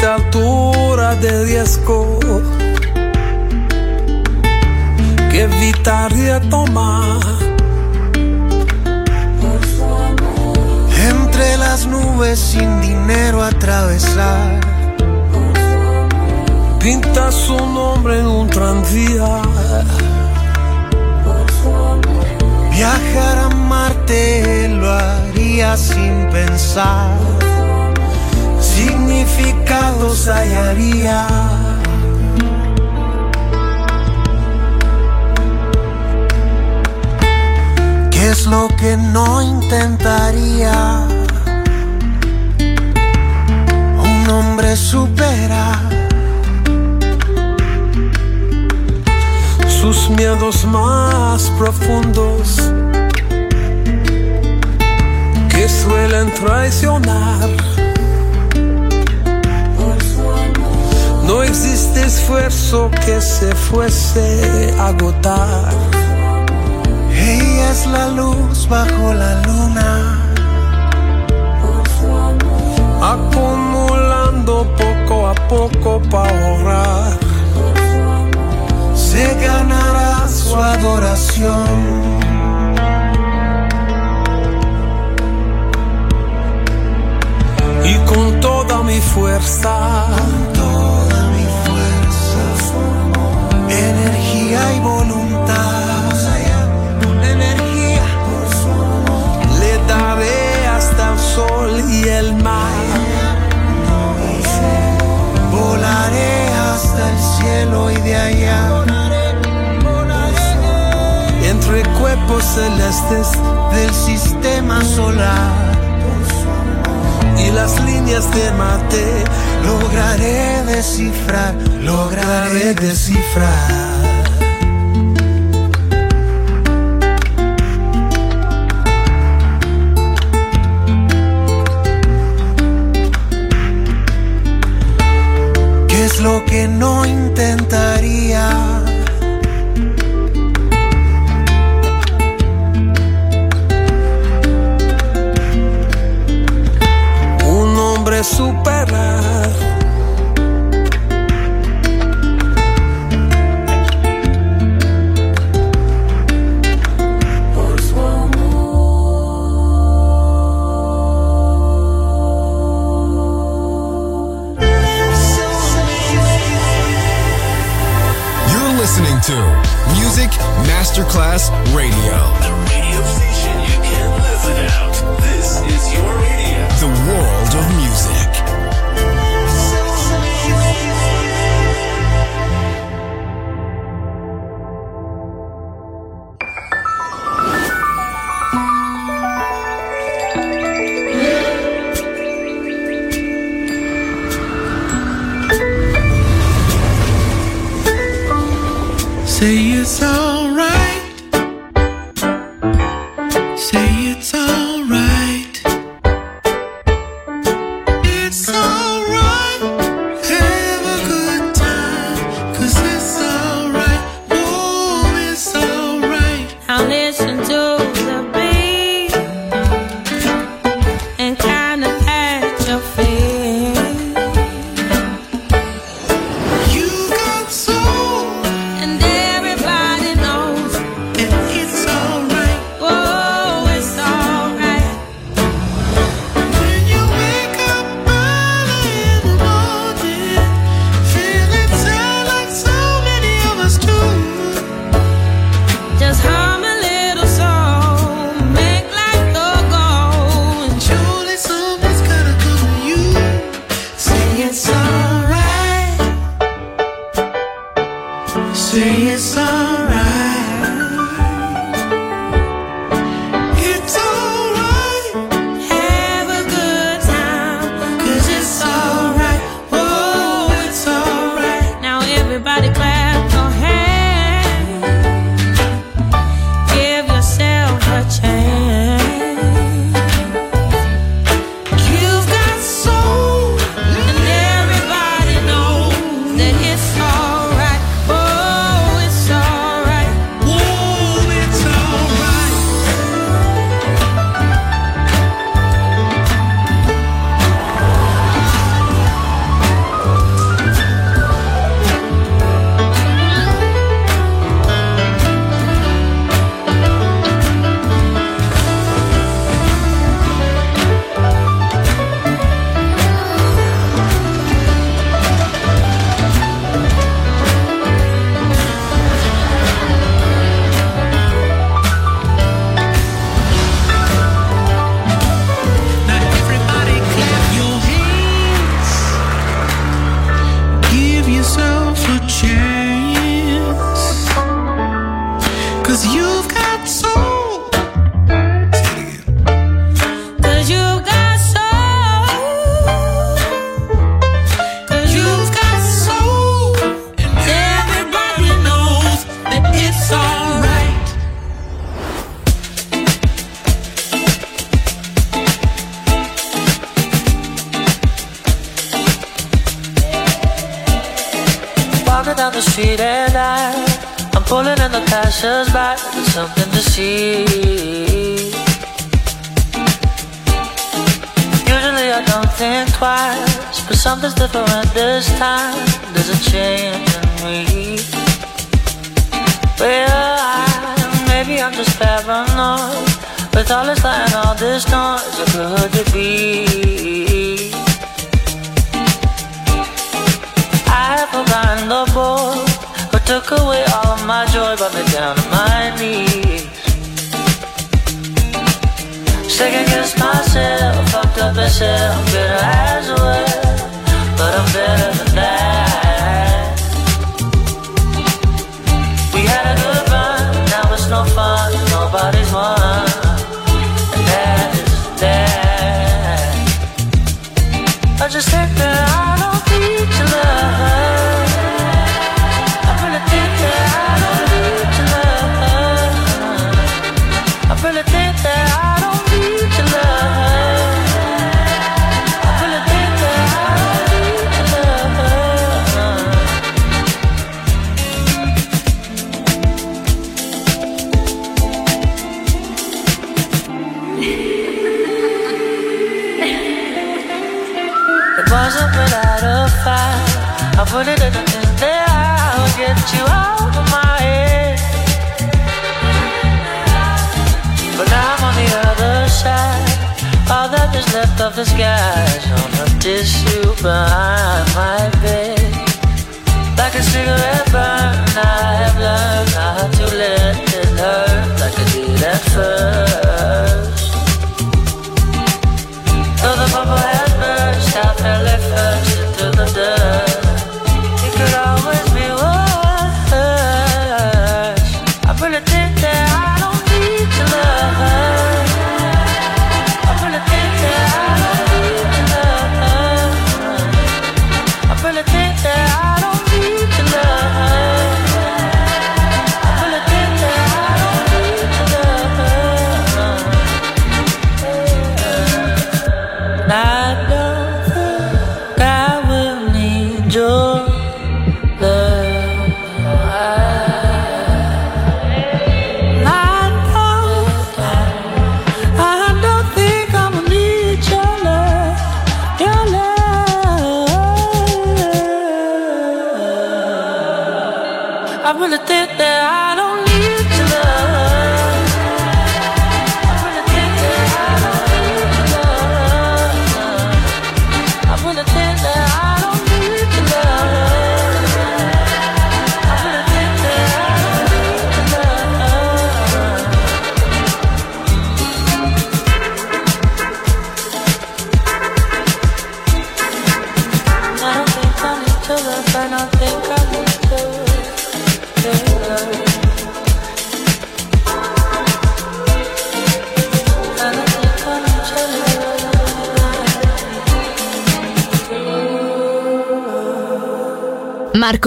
Existe altura de riesgo que evitaría tomar. Entre las nubes sin dinero atravesar. Pinta su nombre en un tranvía. Viajar a Marte lo haría sin pensar. Significados hallaría. ¿Qué es lo que no intentaría? Un hombre supera sus miedos más profundos que suelen traicionar. No existe esfuerzo que se fuese a agotar. Ella es la luz bajo la luna. Acumulando poco a poco para ahorrar. Se ganará su adoración. Y con toda mi fuerza, energía y voluntad. Energía le daré hasta el sol y el mar. Volaré hasta el cielo y de allá. Entre cuerpos celestes del sistema solar. y las líneas de Marte, Lograré descifrar, lograré descifrar. Lo que no intentaría? un hombre superar.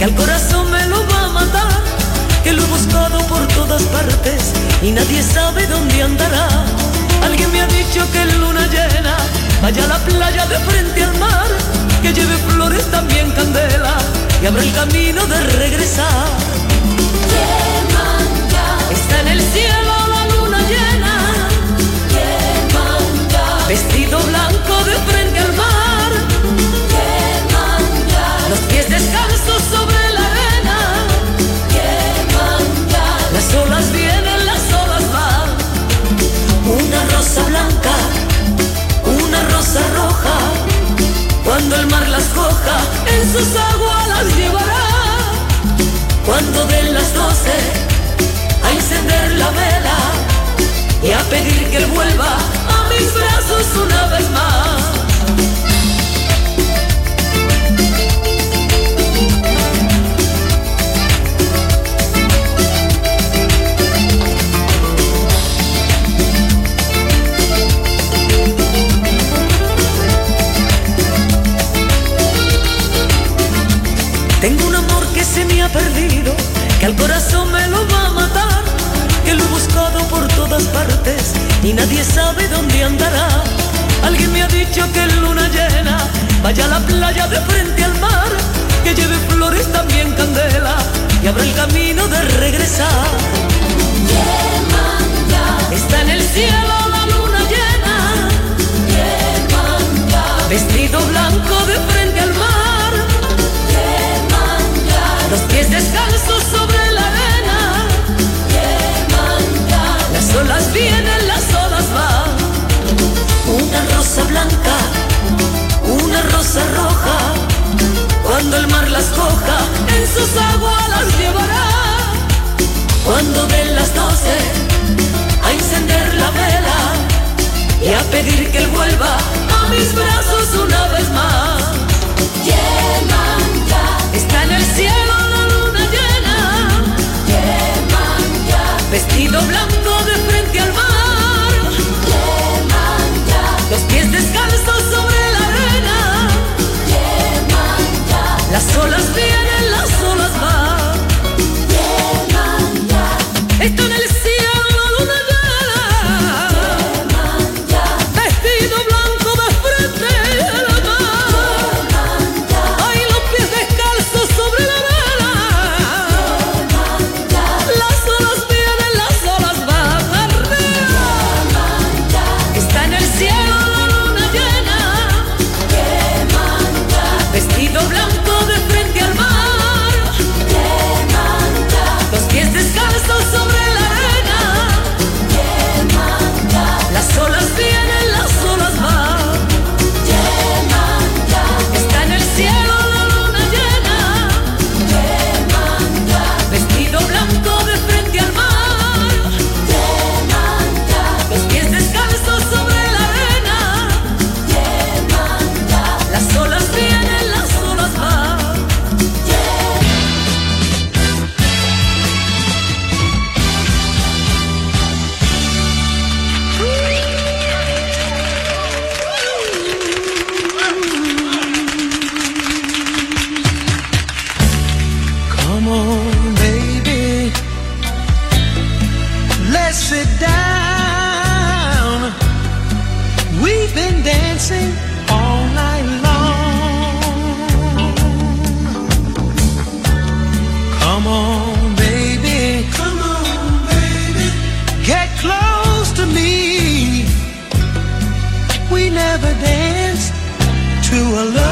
que al corazón me lo va a matar, que lo he buscado por todas partes y nadie sabe dónde andará. Alguien me ha dicho que en luna llena vaya a la playa de frente al mar, que lleve flores también candela y abra el camino de regresar. Está en el cielo la luna llena, vestido blanco de frente. sobre to a love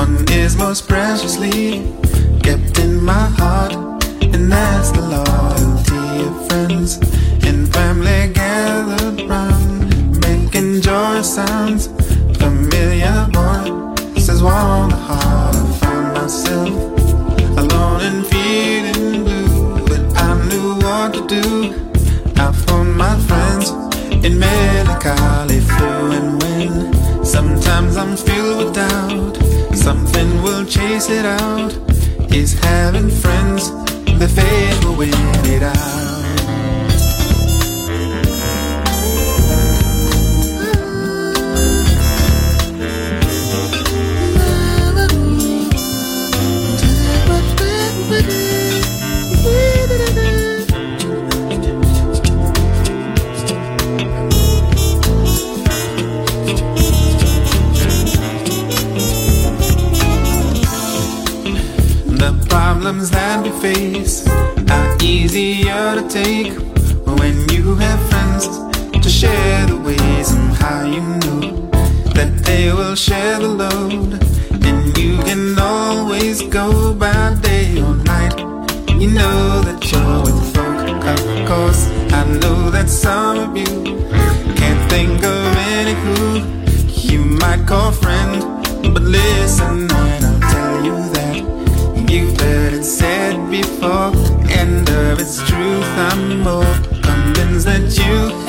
one is most preciously kept in my heart, and that's the loyalty of friends and family gathered round, making joy sounds. Familiar voices warm the heart. I found myself alone and feeling blue, but I knew what to do. I phoned my friends in melancholy through and when sometimes I'm will chase it out. Is having friends, the faith will win it out. Problems that we face are easier to take when you have friends to share the ways and how you know that they will share the load. And you can always go by day or night. You know that you're with folk, of course. I know that some of you can't think of any who you might call friend. But listen said before. And of its truth, I'm more convinced that you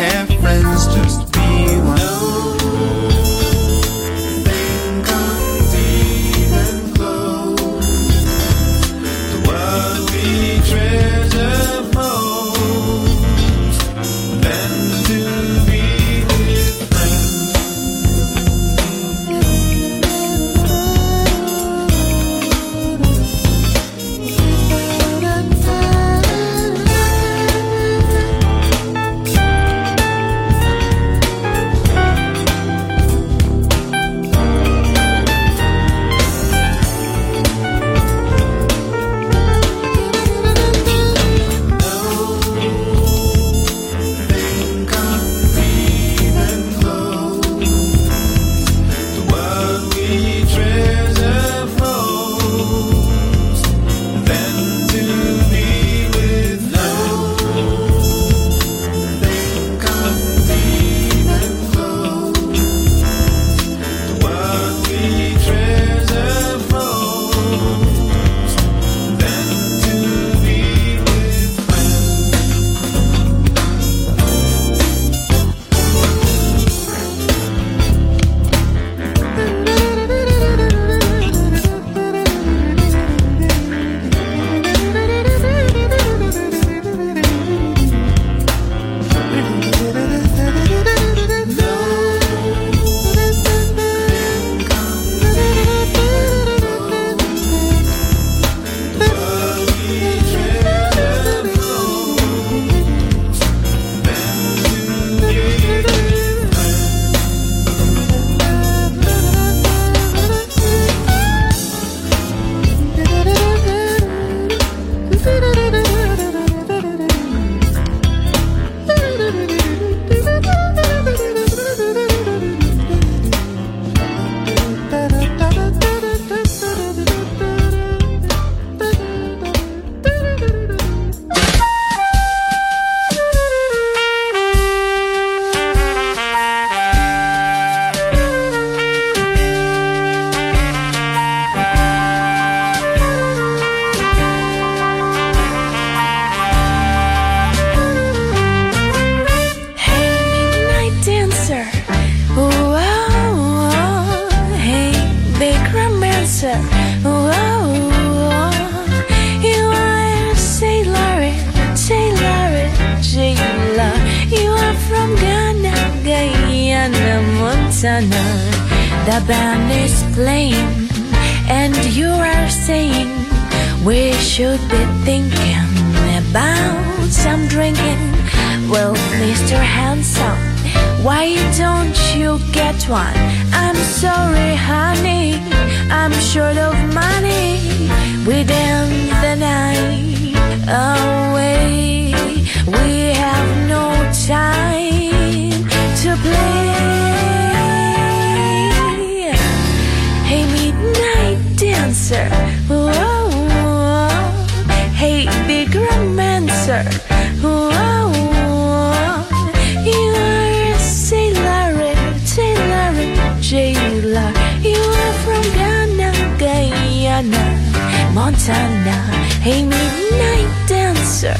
Montana. Hey, midnight dancer.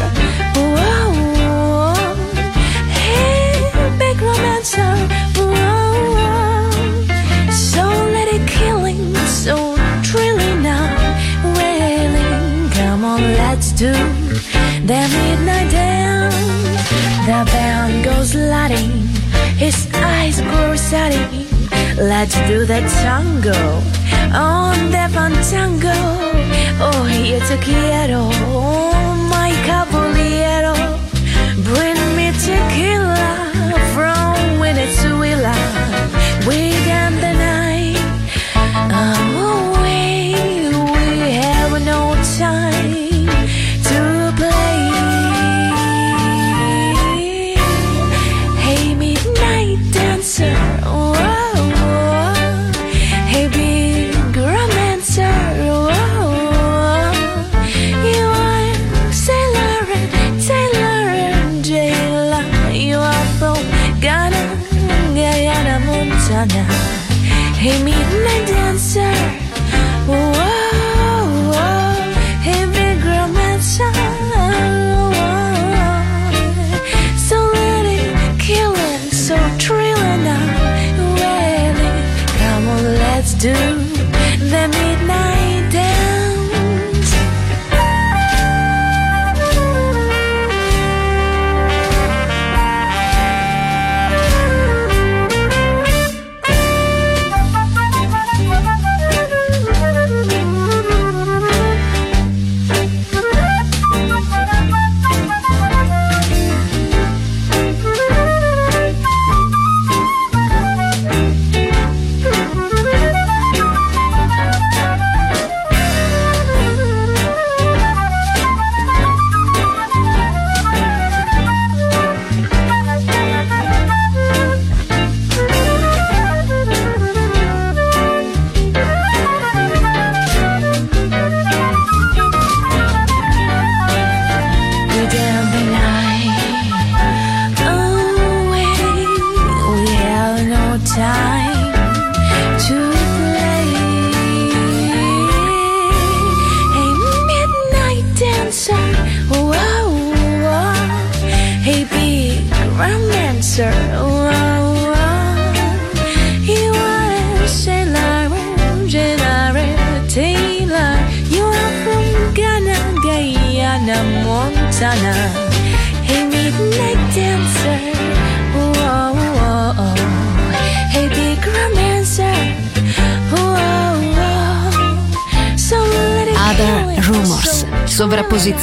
Whoa, whoa. Hey, big romancer. Whoa, whoa. So let it killing, so thrilling now. Wailing, come on, let's do the midnight dance. The band goes lighting, his eyes grow setting. Let's do the tango on the fantango. Hoy oh, yo te quiero.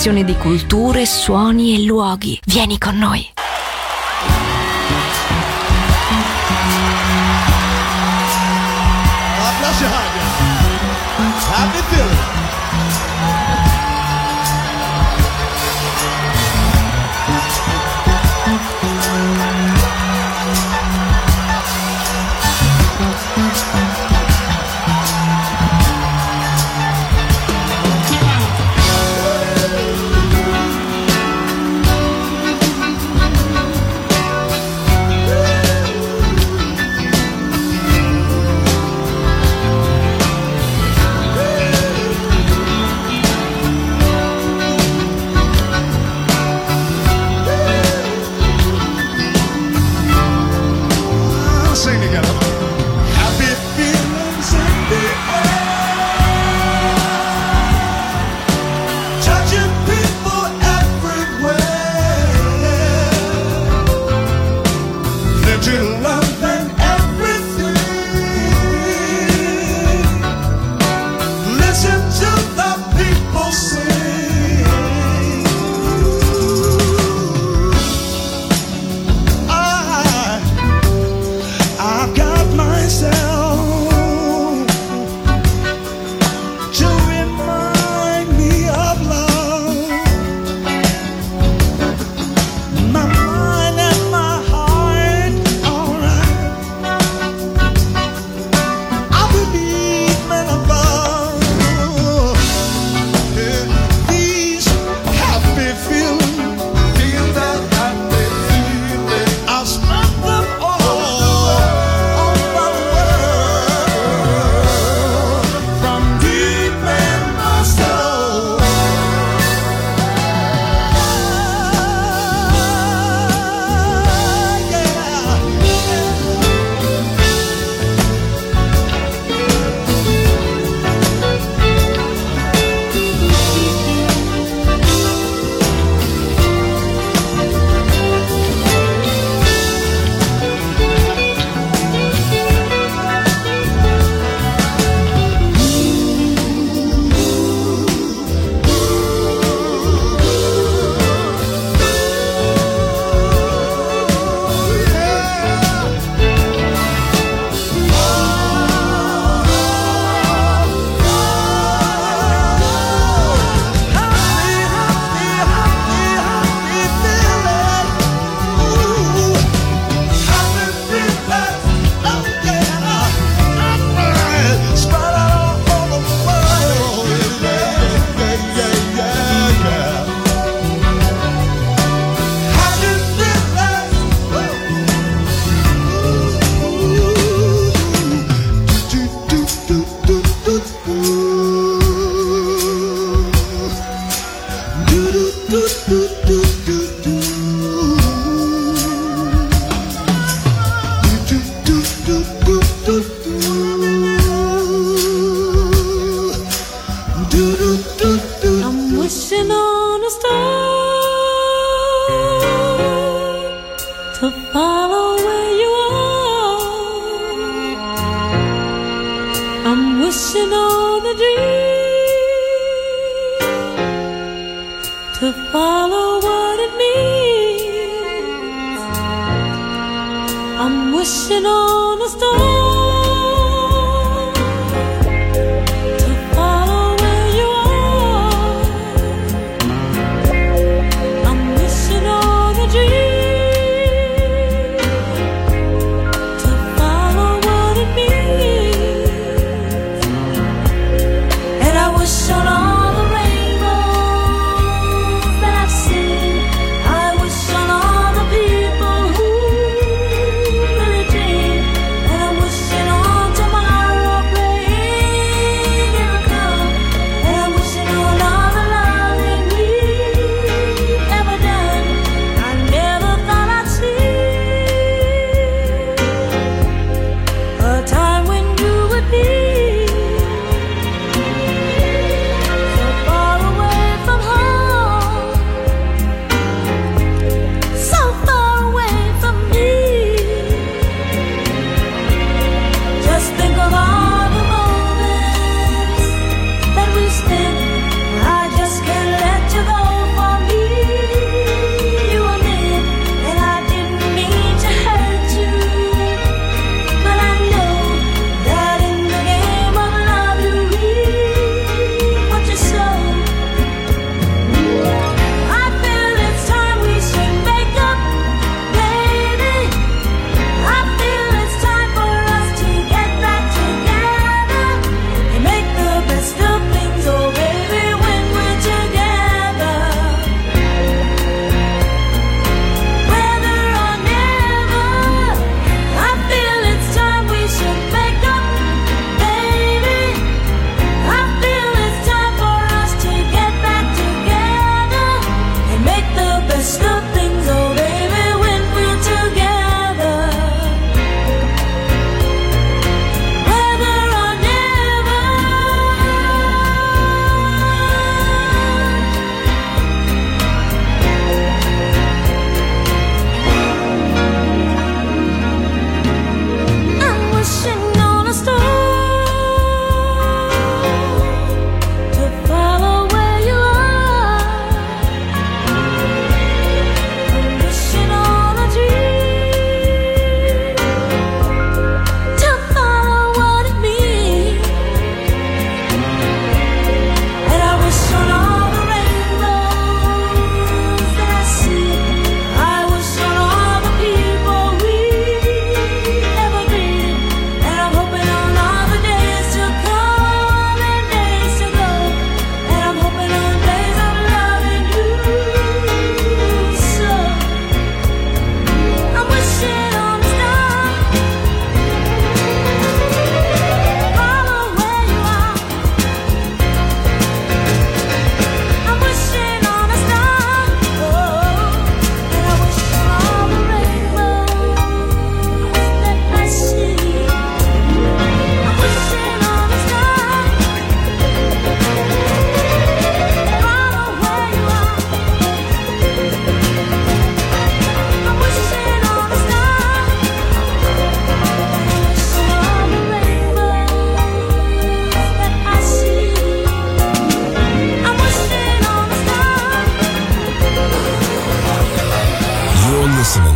fusione di culture, suoni e luoghi. Vieni con noi.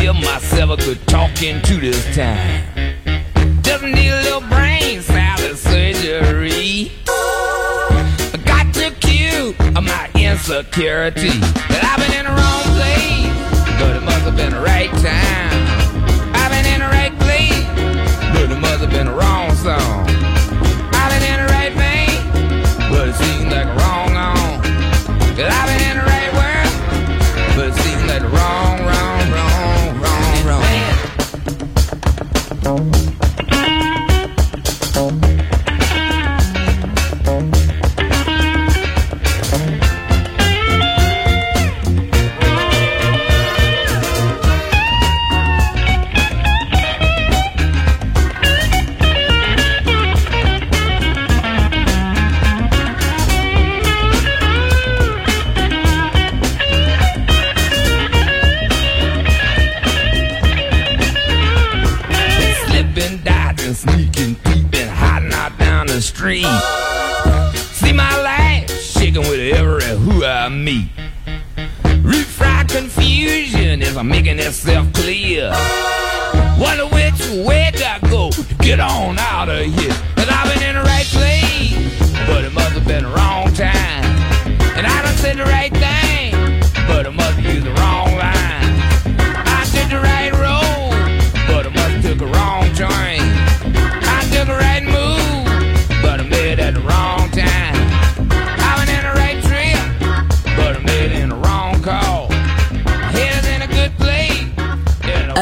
give myself a good talking to this time. Doesn't need a little brain salad surgery. I got to cue my insecurity. That I've been in the wrong place, but it must have been the right time. I've been in the right place, but it must have been the wrong song.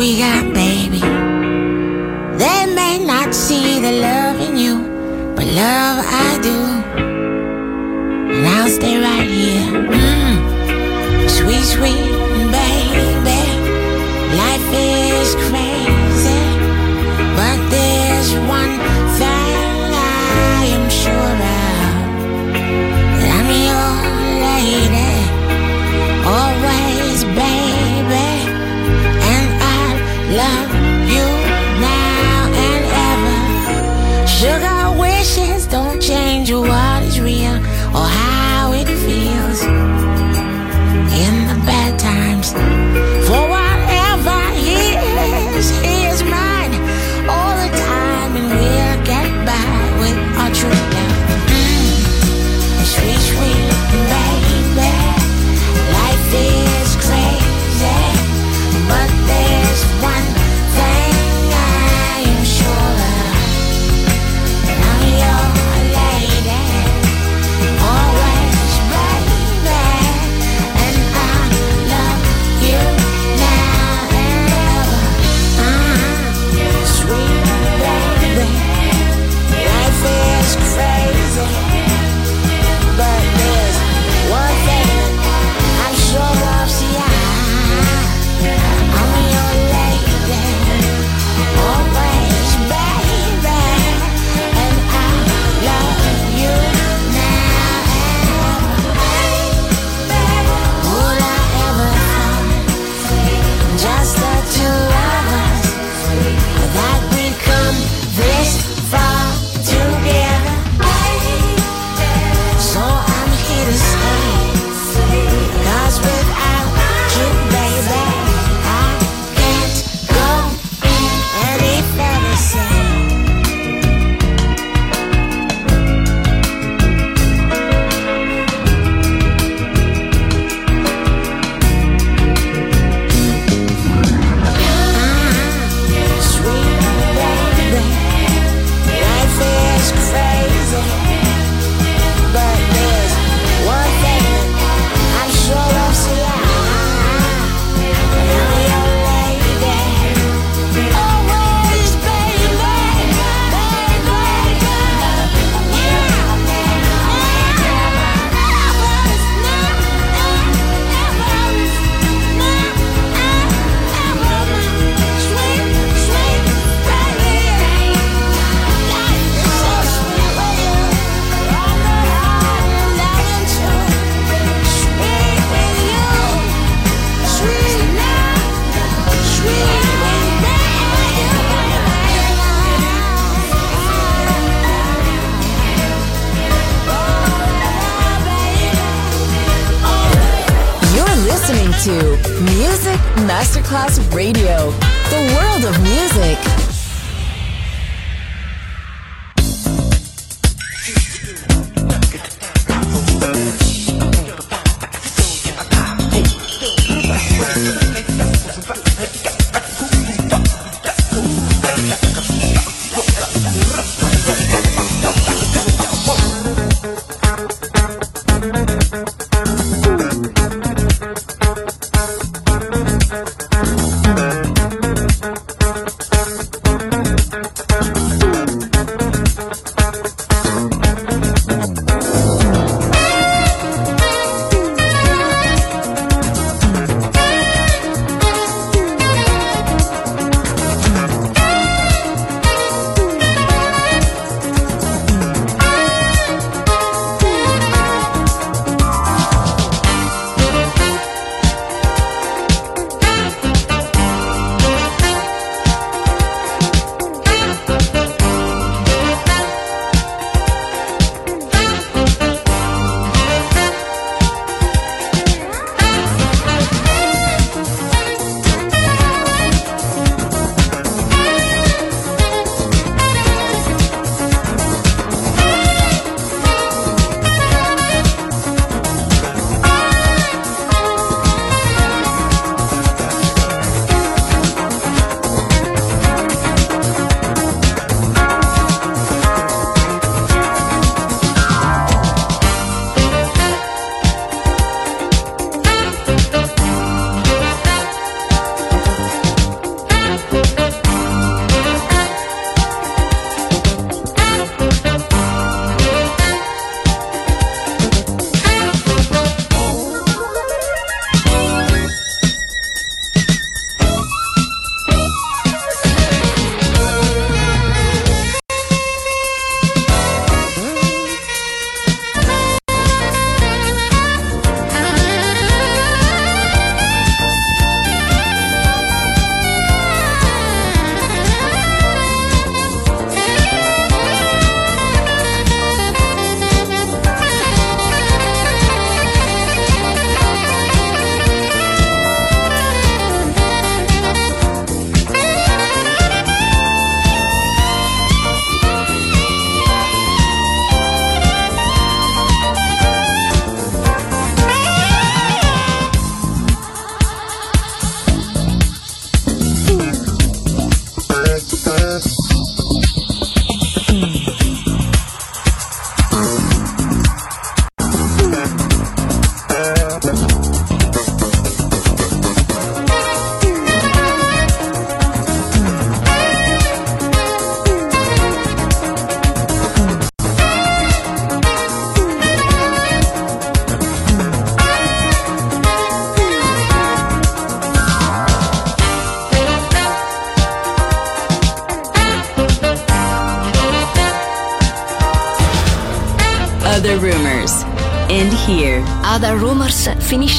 we got, baby. They may not see the love in you, but love I do. And I'll stay right here. Mm. Sweet, sweet baby. Life is crazy.